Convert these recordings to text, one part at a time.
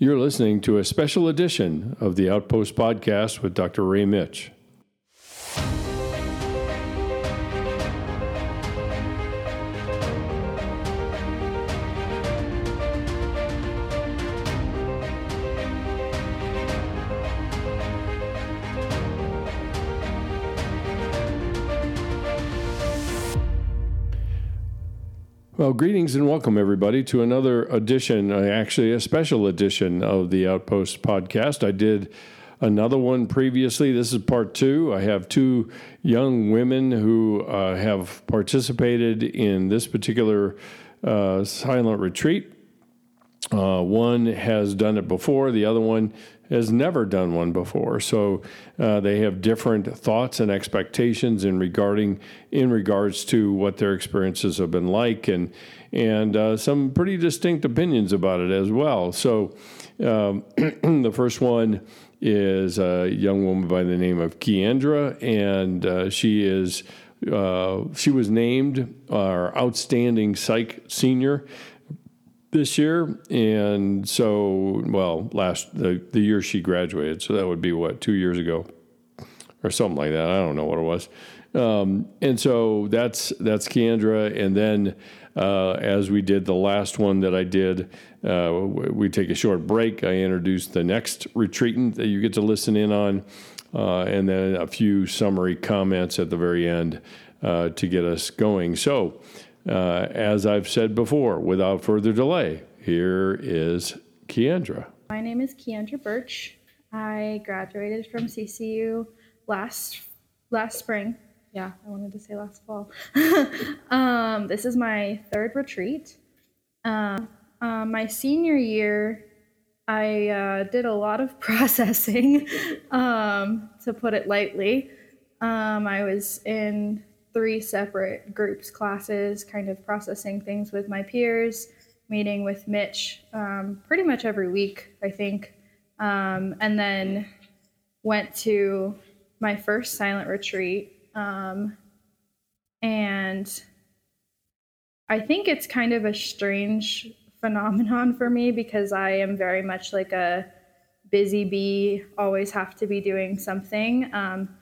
You're listening to a special edition of the Outpost Podcast with Dr. Ray Mitsch. Well, greetings and welcome, everybody, to another edition, uh, actually, a special edition of the Outpost podcast. I did another one previously. This is part two. I have two young women who uh, have participated in this particular uh, silent retreat. Uh, one has done it before, the other one has never done one before. So uh, they have different thoughts and expectations in regarding in regards to what their experiences have been like, and and uh, some pretty distinct opinions about it as well. So um, the first one is a young woman by the name of Keandra, and uh, she is. Uh, she was named our outstanding psych senior this year, and so well, last the the year she graduated, so that would be what two years ago, or something like that. I don't know what it was, um, and so that's that's Keandra, and then uh, as we did the last one that I did, uh, we take a short break. I introduce the next retreatant that you get to listen in on, uh, and then a few summary comments at the very end uh, to get us going. So. Uh, as I've said before, without further delay, here is Keandra. My name is Keandra Birch. I graduated from CCU last last spring. Yeah, I wanted to say last fall. um, this is my third retreat. Uh, uh, my senior year, I uh, did a lot of processing, um, to put it lightly. Um, I was in three separate groups, classes, kind of processing things with my peers, meeting with Mitsch um, pretty much every week, I think. Um, and then went to my first silent retreat. Um, and I think it's kind of a strange phenomenon for me because I am very much like a busy bee, always have to be doing something. Um,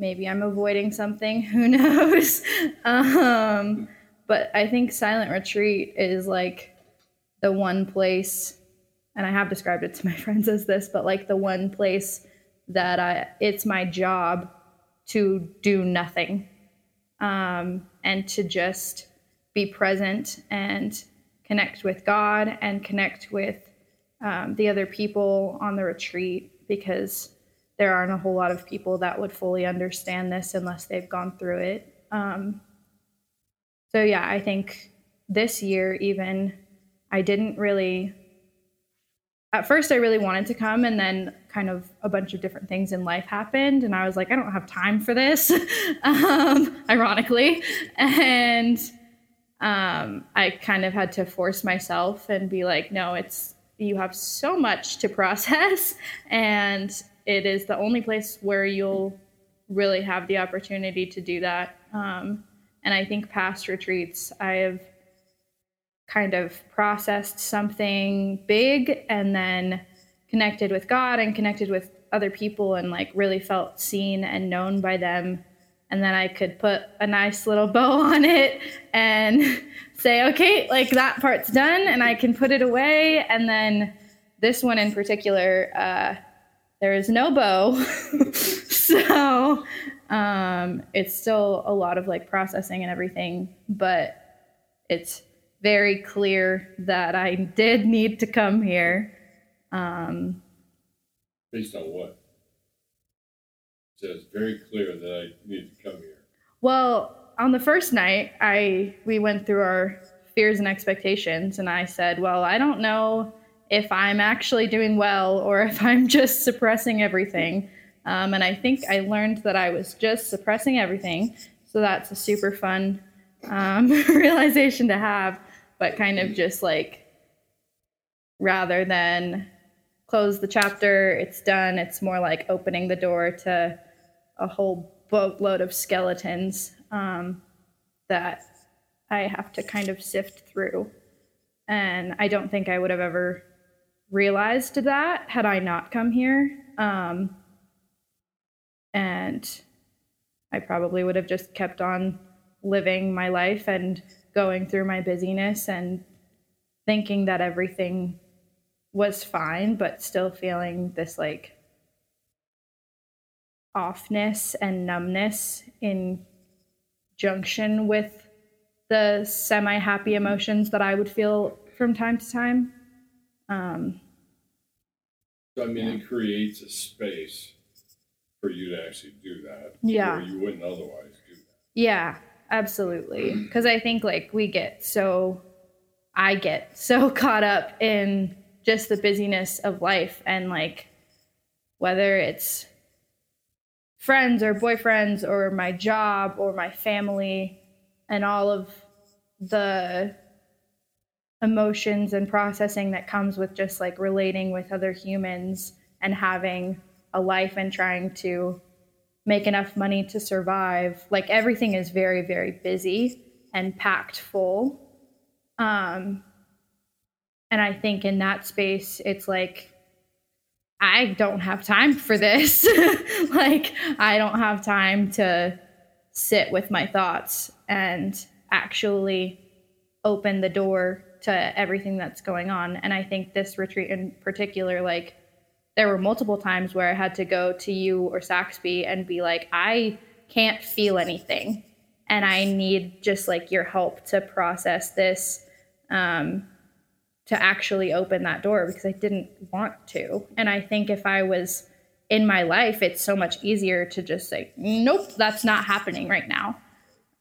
maybe I'm avoiding something. Who knows? um, but I think silent retreat is like the one place, and I have described it to my friends as this, but like the one place that I it's my job to do nothing um, and to just be present and connect with God and connect with um, the other people on the retreat because there aren't a whole lot of people that would fully understand this unless they've gone through it. Um, so, yeah, I think this year, even, I didn't really. At first, I really wanted to come, and then kind of a bunch of different things in life happened, and I was like, I don't have time for this, um, ironically. And um, I kind of had to force myself and be like, no, it's you have so much to process, and it is the only place where you'll really have the opportunity to do that. Um, and I think past retreats, I have kind of processed something big and then connected with God and connected with other people and like really felt seen and known by them. And then I could put a nice little bow on it and say, okay, like that part's done, and I can put it away. And then this one in particular, uh, there is no bow. so um, it's still a lot of like processing and everything, but it's very clear that I did need to come here. Um, Based on what? It says very clear that I need to come here. Well, on the first night, I we went through our fears and expectations, and I said, "Well, I don't know if I'm actually doing well or if I'm just suppressing everything. Um, and I think I learned that I was just suppressing everything. So that's a super fun um, realization to have, but kind of just like rather than close the chapter, it's done, it's more like opening the door to a whole boatload of skeletons um, that I have to kind of sift through. And I don't think I would have ever realized that had I not come here. Um, and I probably would have just kept on living my life and going through my busyness and thinking that everything was fine, but still feeling this like offness and numbness in junction with the semi happy emotions that I would feel from time to time. Um, so, I mean, it creates a space for you to actually do that. Yeah. Or you wouldn't otherwise do that. Yeah, absolutely. Because I think like we get so, I get so caught up in just the busyness of life and like whether it's friends or boyfriends or my job or my family and all of the emotions and processing that comes with just like relating with other humans and having a life and trying to make enough money to survive. Like everything is very very busy and packed full. Um and i think in that space it's like i don't have time for this. Like i don't have time to sit with my thoughts and actually open the door to everything that's going on. And I think this retreat in particular, like, there were multiple times where I had to go to you or Saxby and be like, I can't feel anything. And I need just like your help to process this, um, to actually open that door because I didn't want to. And I think if I was in my life, it's so much easier to just say, nope, that's not happening right now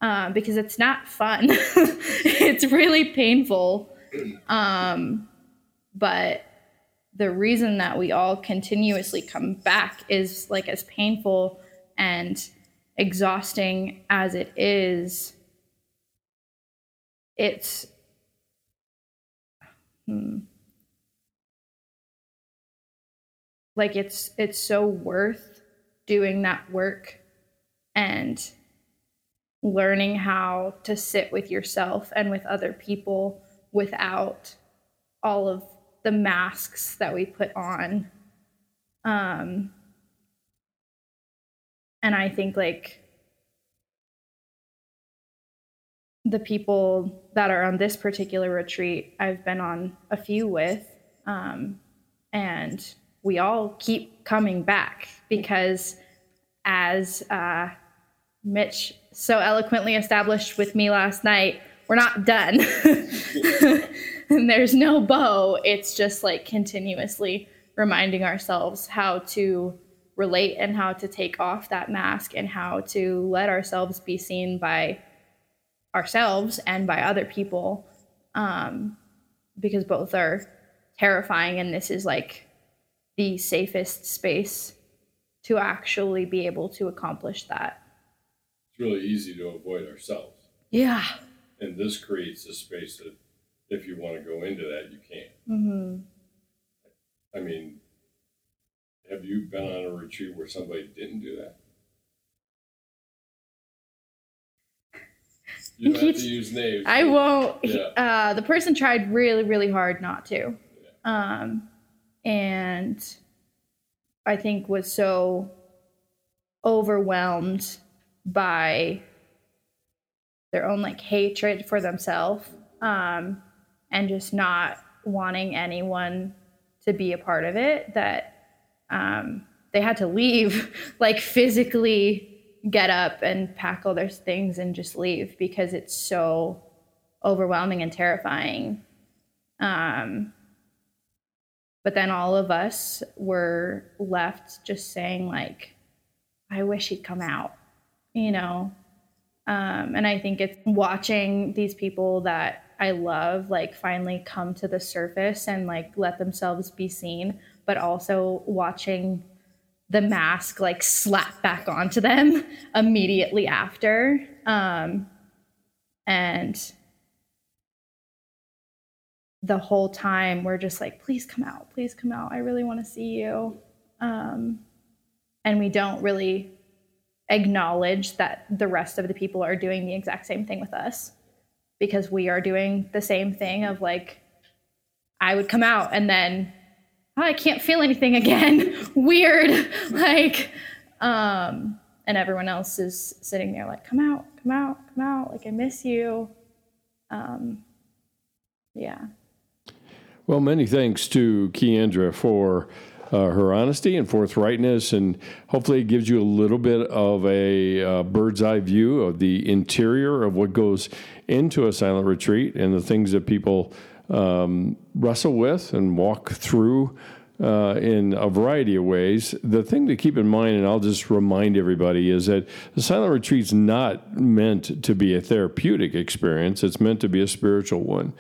um, because it's not fun. it's really painful. Um, but the reason that we all continuously come back is like as painful and exhausting as it is, it's. Hmm, like it's it's so worth doing that work and learning how to sit with yourself and with other people without all of the masks that we put on. Um, and I think like the people that are on this particular retreat, I've been on a few with, um, and we all keep coming back because as uh, Mitsch so eloquently established with me last night, we're not done. and there's no bow. It's just like continuously reminding ourselves how to relate and how to take off that mask and how to let ourselves be seen by ourselves and by other people um, because both are terrifying and this is like the safest space to actually be able to accomplish that really easy to avoid ourselves. Yeah. And this creates a space that if you want to go into that, you can. Mm-hmm. I mean, have you been on a retreat where somebody didn't do that? You don't have to use names. I won't. Yeah. Uh, the person tried really, really hard not to. Yeah. Um, and I think was so overwhelmed by their own like hatred for themselves um, and just not wanting anyone to be a part of it that um, they had to leave like physically get up and pack all their things and just leave because it's so overwhelming and terrifying. Um, but then all of us were left just saying like i wish he'd come out you know um, and i think it's watching these people that i love like finally come to the surface and like let themselves be seen but also watching the mask like slap back onto them immediately after um, and the whole time we're just like please come out please come out i really want to see you um, and we don't really acknowledge that the rest of the people are doing the exact same thing with us because we are doing the same thing of like I would come out and then oh, I can't feel anything again. Weird. like, um, and everyone else is sitting there like, come out, come out, come out. Like, I miss you. Um, yeah. Well, many thanks to Keandra for uh, her honesty and forthrightness, and hopefully it gives you a little bit of a uh, bird's eye view of the interior of what goes into a silent retreat and the things that people um, wrestle with and walk through. Uh, in a variety of ways. The thing to keep in mind, and I'll just remind everybody, is that the silent retreat's not meant to be a therapeutic experience. It's meant to be a spiritual one.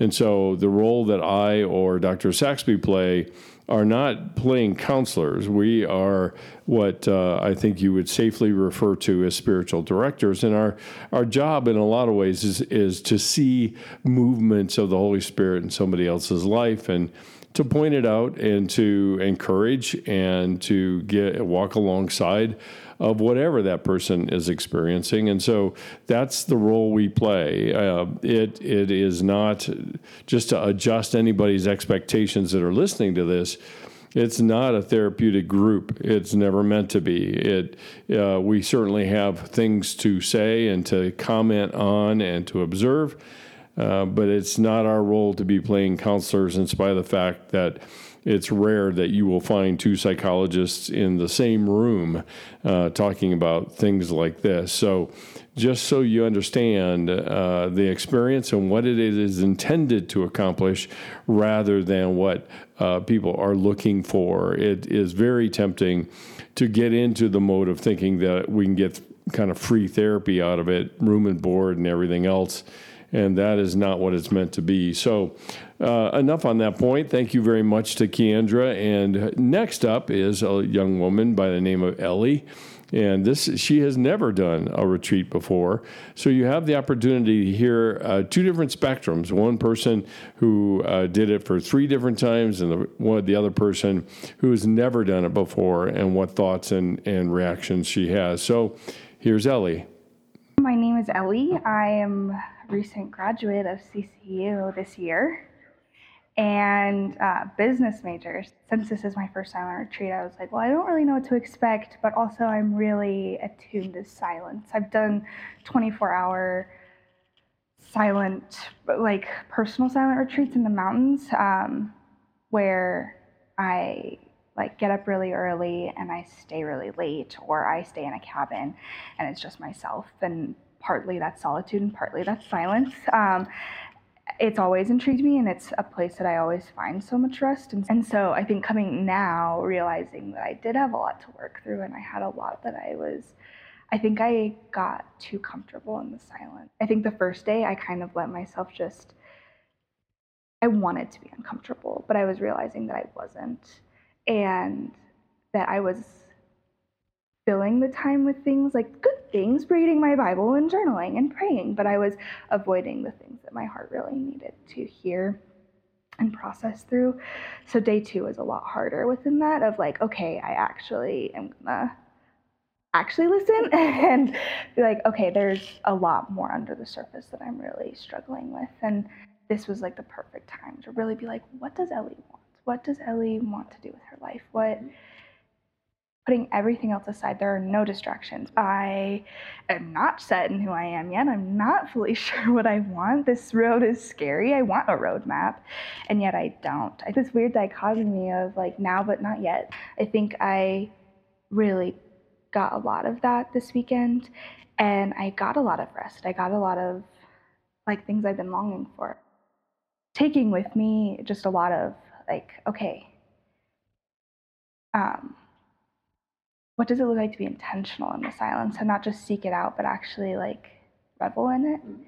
And so the role that I or Dr. Saxby play are not playing counselors. We are what uh, I think you would safely refer to as spiritual directors. And our, our job, in a lot of ways, is, is to see movements of the Holy Spirit in somebody else's life and to point it out and to encourage and to get walk alongside of whatever that person is experiencing. And so that's the role we play. Uh, it it is not just to adjust anybody's expectations that are listening to this. It's not a therapeutic group. It's never meant to be. It uh, we certainly have things to say and to comment on and to observe, uh, but it's not our role to be playing counselors. In spite of the fact that it's rare that you will find two psychologists in the same room uh, talking about things like this. So, just so you understand uh, the experience and what it is intended to accomplish rather than what uh, people are looking for, it is very tempting to get into the mode of thinking that we can get kind of free therapy out of it, room and board and everything else and that is not what it's meant to be. So, uh, enough on that point. Thank you very much to Keandra. And next up is a young woman by the name of Ellie. And this, she has never done a retreat before. So you have the opportunity to hear uh, two different spectrums. One person who uh, did it for three different times, and the, one, the other person who has never done it before, and what thoughts and, and reactions she has. So here's Ellie. My name is Ellie. I am recent graduate of CCU this year and uh, business majors. Since this is my first time silent retreat, I was like, well, I don't really know what to expect, but also I'm really attuned to silence. I've done 24 hour silent, like personal silent retreats in the mountains um, where I like get up really early and I stay really late, or I stay in a cabin and it's just myself. And partly that's solitude and partly that's silence. Um, it's always intrigued me and it's a place that I always find so much rest. And, and so I think coming now, realizing that I did have a lot to work through and I had a lot that I was, I think I got too comfortable in the silence. I think the first day I kind of let myself just, I wanted to be uncomfortable, but I was realizing that I wasn't and that I was filling the time with things like good things, reading my Bible and journaling and praying, but I was avoiding the things that my heart really needed to hear and process through. So day two was a lot harder within that of like, okay, I actually am gonna actually listen and be like, okay, there's a lot more under the surface that I'm really struggling with. And this was like the perfect time to really be like, what does Ellie want? What does Ellie want to do with her life? What mm-hmm. Putting everything else aside, there are no distractions. I am not set in who I am yet. I'm not fully sure what I want. This road is scary. I want a roadmap, and yet I don't. I this weird dichotomy of like now but not yet. I think I really got a lot of that this weekend, and I got a lot of rest. I got a lot of like things I've been longing for. Taking with me just a lot of like, okay, um, what does it look like to be intentional in the silence and not just seek it out, but actually like revel in it? Mm-hmm.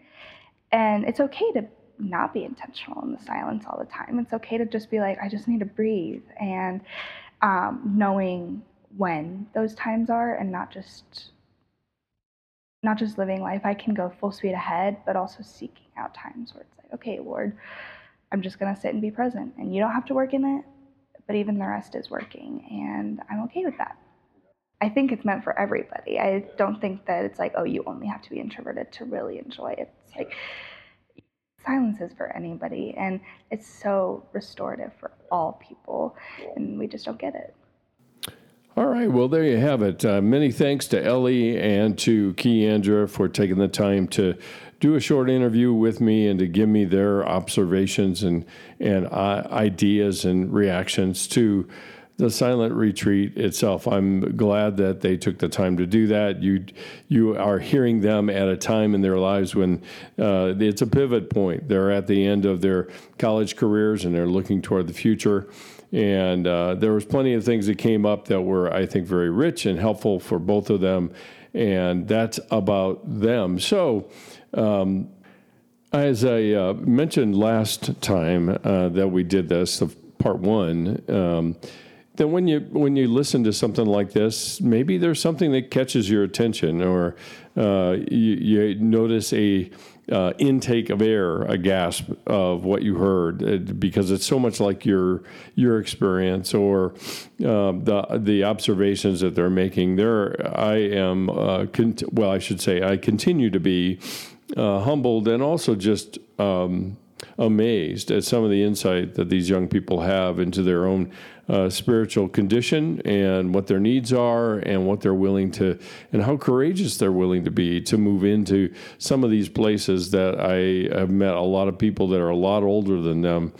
And it's okay to not be intentional in the silence all the time. It's okay to just be like, I just need to breathe and um, knowing when those times are and not just not just living life. I can go full speed ahead, but also seeking out times where it's like, okay, Lord, I'm just gonna sit and be present. And you don't have to work in it, but even the rest is working. And I'm okay with that. I think it's meant for everybody. I don't think that it's like, oh, you only have to be introverted to really enjoy it. It's like silence is for anybody. And it's so restorative for all people. And we just don't get it. All right, well, there you have it. Uh, many thanks to Ellie and to Keandra for taking the time to do a short interview with me and to give me their observations and and uh, ideas and reactions to the silent retreat itself. I'm glad that they took the time to do that. You you are hearing them at a time in their lives when uh, it's a pivot point. They're at the end of their college careers and they're looking toward the future. And uh, there was plenty of things that came up that were, I think, very rich and helpful for both of them. And that's about them. So. Um, as I uh, mentioned last time uh, that we did this, the part one, um, then when you when you listen to something like this, maybe there's something that catches your attention, or uh, you, you, notice a uh, intake of air, a gasp of what you heard, uh, because it's so much like your your experience or uh, the the observations that they're making. There, I am uh, cont- well, I should say, I continue to be uh, humbled and also just. Um, amazed at some of the insight that these young people have into their own uh, spiritual condition and what their needs are and what they're willing to and how courageous they're willing to be to move into some of these places that I have met a lot of people that are a lot older than them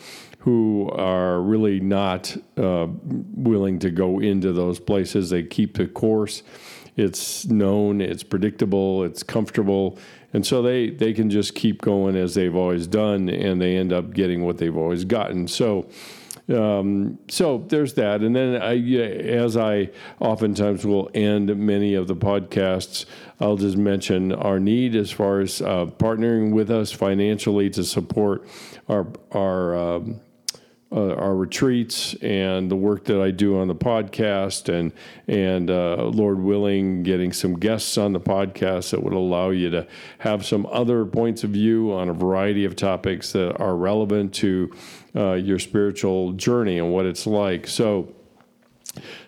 who are really not uh, willing to go into those places. They keep the course. It's known, it's predictable, it's comfortable, and so they they can just keep going as they've always done, and they end up getting what they've always gotten. So. Um, so there's that, and then I, as I oftentimes will end many of the podcasts, I'll just mention our need as far as uh, partnering with us financially to support our our um, uh, our retreats and the work that I do on the podcast, and and uh, Lord willing, getting some guests on the podcast that would allow you to have some other points of view on a variety of topics that are relevant to uh, your spiritual journey and what it's like. So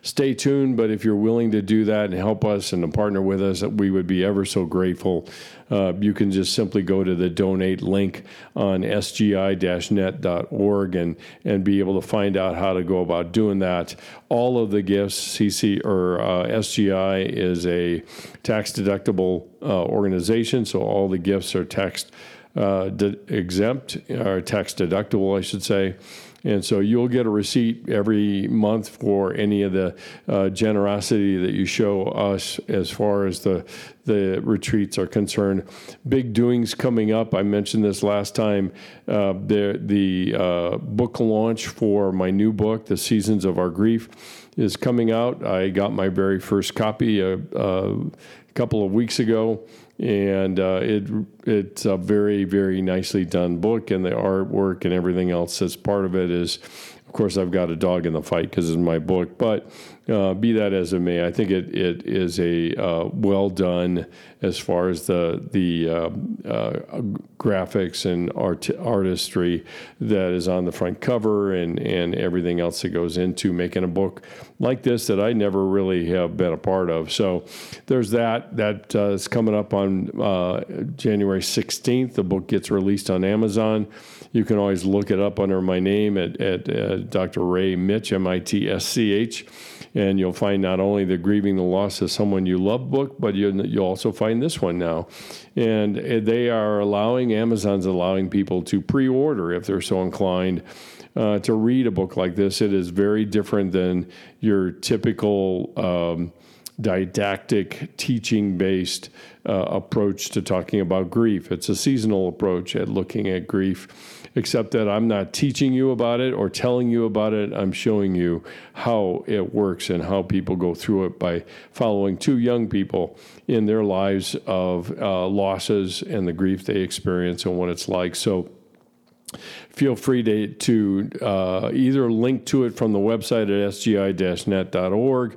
stay tuned. But if you're willing to do that and help us and to partner with us, we would be ever so grateful. Uh, you can just simply go to the donate link on sgi-net.org and and be able to find out how to go about doing that. All of the gifts, CC or uh, SGI is a tax deductible uh, organization, so all the gifts are tax uh, de- exempt or tax deductible, I should say. And so you'll get a receipt every month for any of the uh, generosity that you show us as far as the the retreats are concerned. Big doings coming up. I mentioned this last time. Uh, the the uh, book launch for my new book, The Seasons of Our Grief, is coming out. I got my very first copy a, a couple of weeks ago and uh, it it's a very very nicely done book, and the artwork and everything else that's part of it is, of course, I've got a dog in the fight because it's my book, but uh, be that as it may, I think it, it is a uh, well done as far as the the uh, uh, graphics and art, artistry that is on the front cover and and everything else that goes into making a book like this that I never really have been a part of. So there's that that uh, is coming up on uh, January 16th. The book gets released on Amazon. You can always look it up under my name at, at Dr. Ray Mitsch, M I T S C H and you'll find not only the grieving the loss of someone you love book, but you'll, you'll also find this one now. And they are allowing Amazon's allowing people to pre-order if they're so inclined. Uh, to read a book like this, it is very different than your typical um, didactic, teaching based uh, approach to talking about grief. It's a seasonal approach at looking at grief except that I'm not teaching you about it or telling you about it. I'm showing you how it works and how people go through it by following two young people in their lives of uh, losses and the grief they experience and what it's like. So, feel free to, to uh, either link to it from the website at sgi-net.org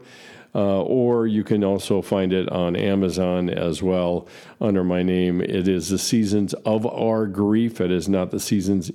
uh, or you can also find it on Amazon as well under my name. It is The Seasons of Our Grief. It is not The Seasons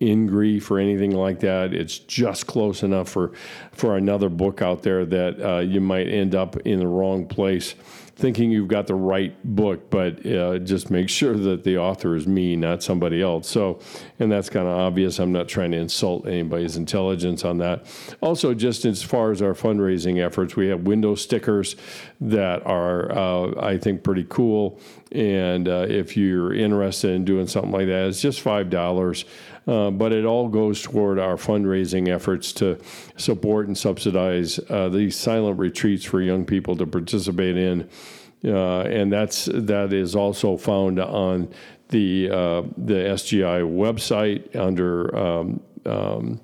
in grief or anything like that. It's just close enough for for another book out there that uh, you might end up in the wrong place thinking you've got the right book, but uh, just make sure that the author is me, not somebody else. So, and that's kind of obvious. I'm not trying to insult anybody's intelligence on that. Also, just as far as our fundraising efforts, we have window stickers that are, uh, I think, pretty cool. And uh, if you're interested in doing something like that, it's just five dollars. Uh, but it all goes toward our fundraising efforts to support and subsidize uh, these silent retreats for young people to participate in. Uh, and that's that is also found on the uh, the SGI website under um, um,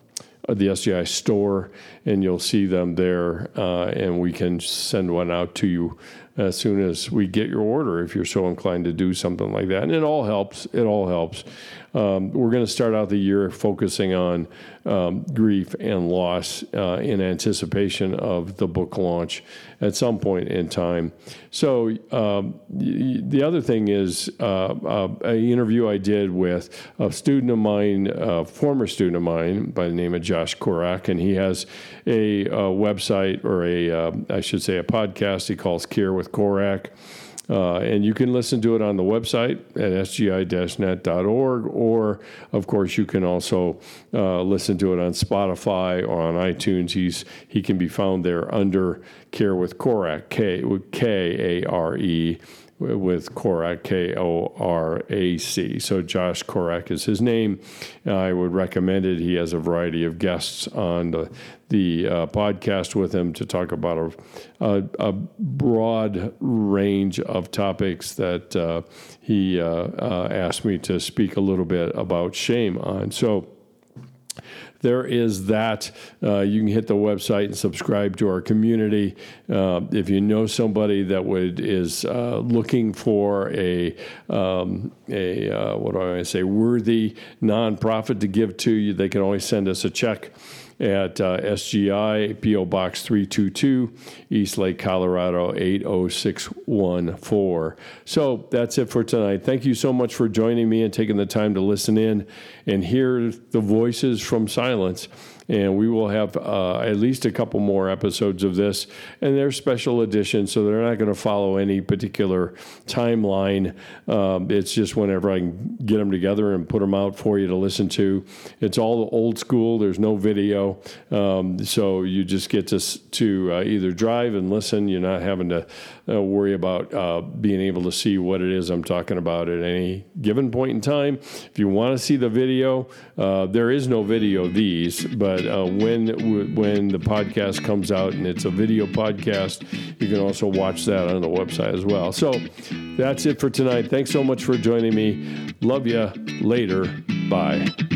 the SGI store, and you'll see them there, uh, and we can send one out to you as soon as we get your order if you're so inclined to do something like that. And it all helps. It all helps. Um, we're going to start out the year focusing on um, grief and loss uh, in anticipation of the book launch at some point in time. So um, the other thing is uh, uh, an interview I did with a student of mine, a former student of mine by the name of Josh Korac, and he has a, a website or a, uh, I should say, a podcast he calls Care with Korac. Uh, and you can listen to it on the website at sgi-net.org, or of course you can also uh, listen to it on Spotify or on iTunes. He's he can be found there under Care with Korac, K K A R E with Korac, K O R A C. So Josh Korac is his name. I would recommend it. He has a variety of guests on the, the uh, podcast with him to talk about a, a, a broad range of topics that uh, he uh, uh asked me to speak a little bit about shame on. So there is that. Uh, you can hit the website and subscribe to our community. Uh, if you know somebody that would is uh, looking for a um, a uh, what do I say worthy nonprofit to give to you, they can always send us a check at uh, SGI, PO Box 322, East Lake, Colorado 80614. So that's it for tonight. Thank you so much for joining me and taking the time to listen in and hear the voices from silence and we will have uh, at least a couple more episodes of this, and they're special editions, so they're not going to follow any particular timeline. Um, it's just whenever I can get them together and put them out for you to listen to. It's all old school. There's no video, um, so you just get to to uh, either drive and listen. You're not having to uh, worry about uh, being able to see what it is I'm talking about at any given point in time. If you want to see the video, uh, there is no video of these, but uh, when when the podcast comes out and it's a video podcast, you can also watch that on the website as well. So that's it for tonight. Thanks so much for joining me. Love you. Later. Bye.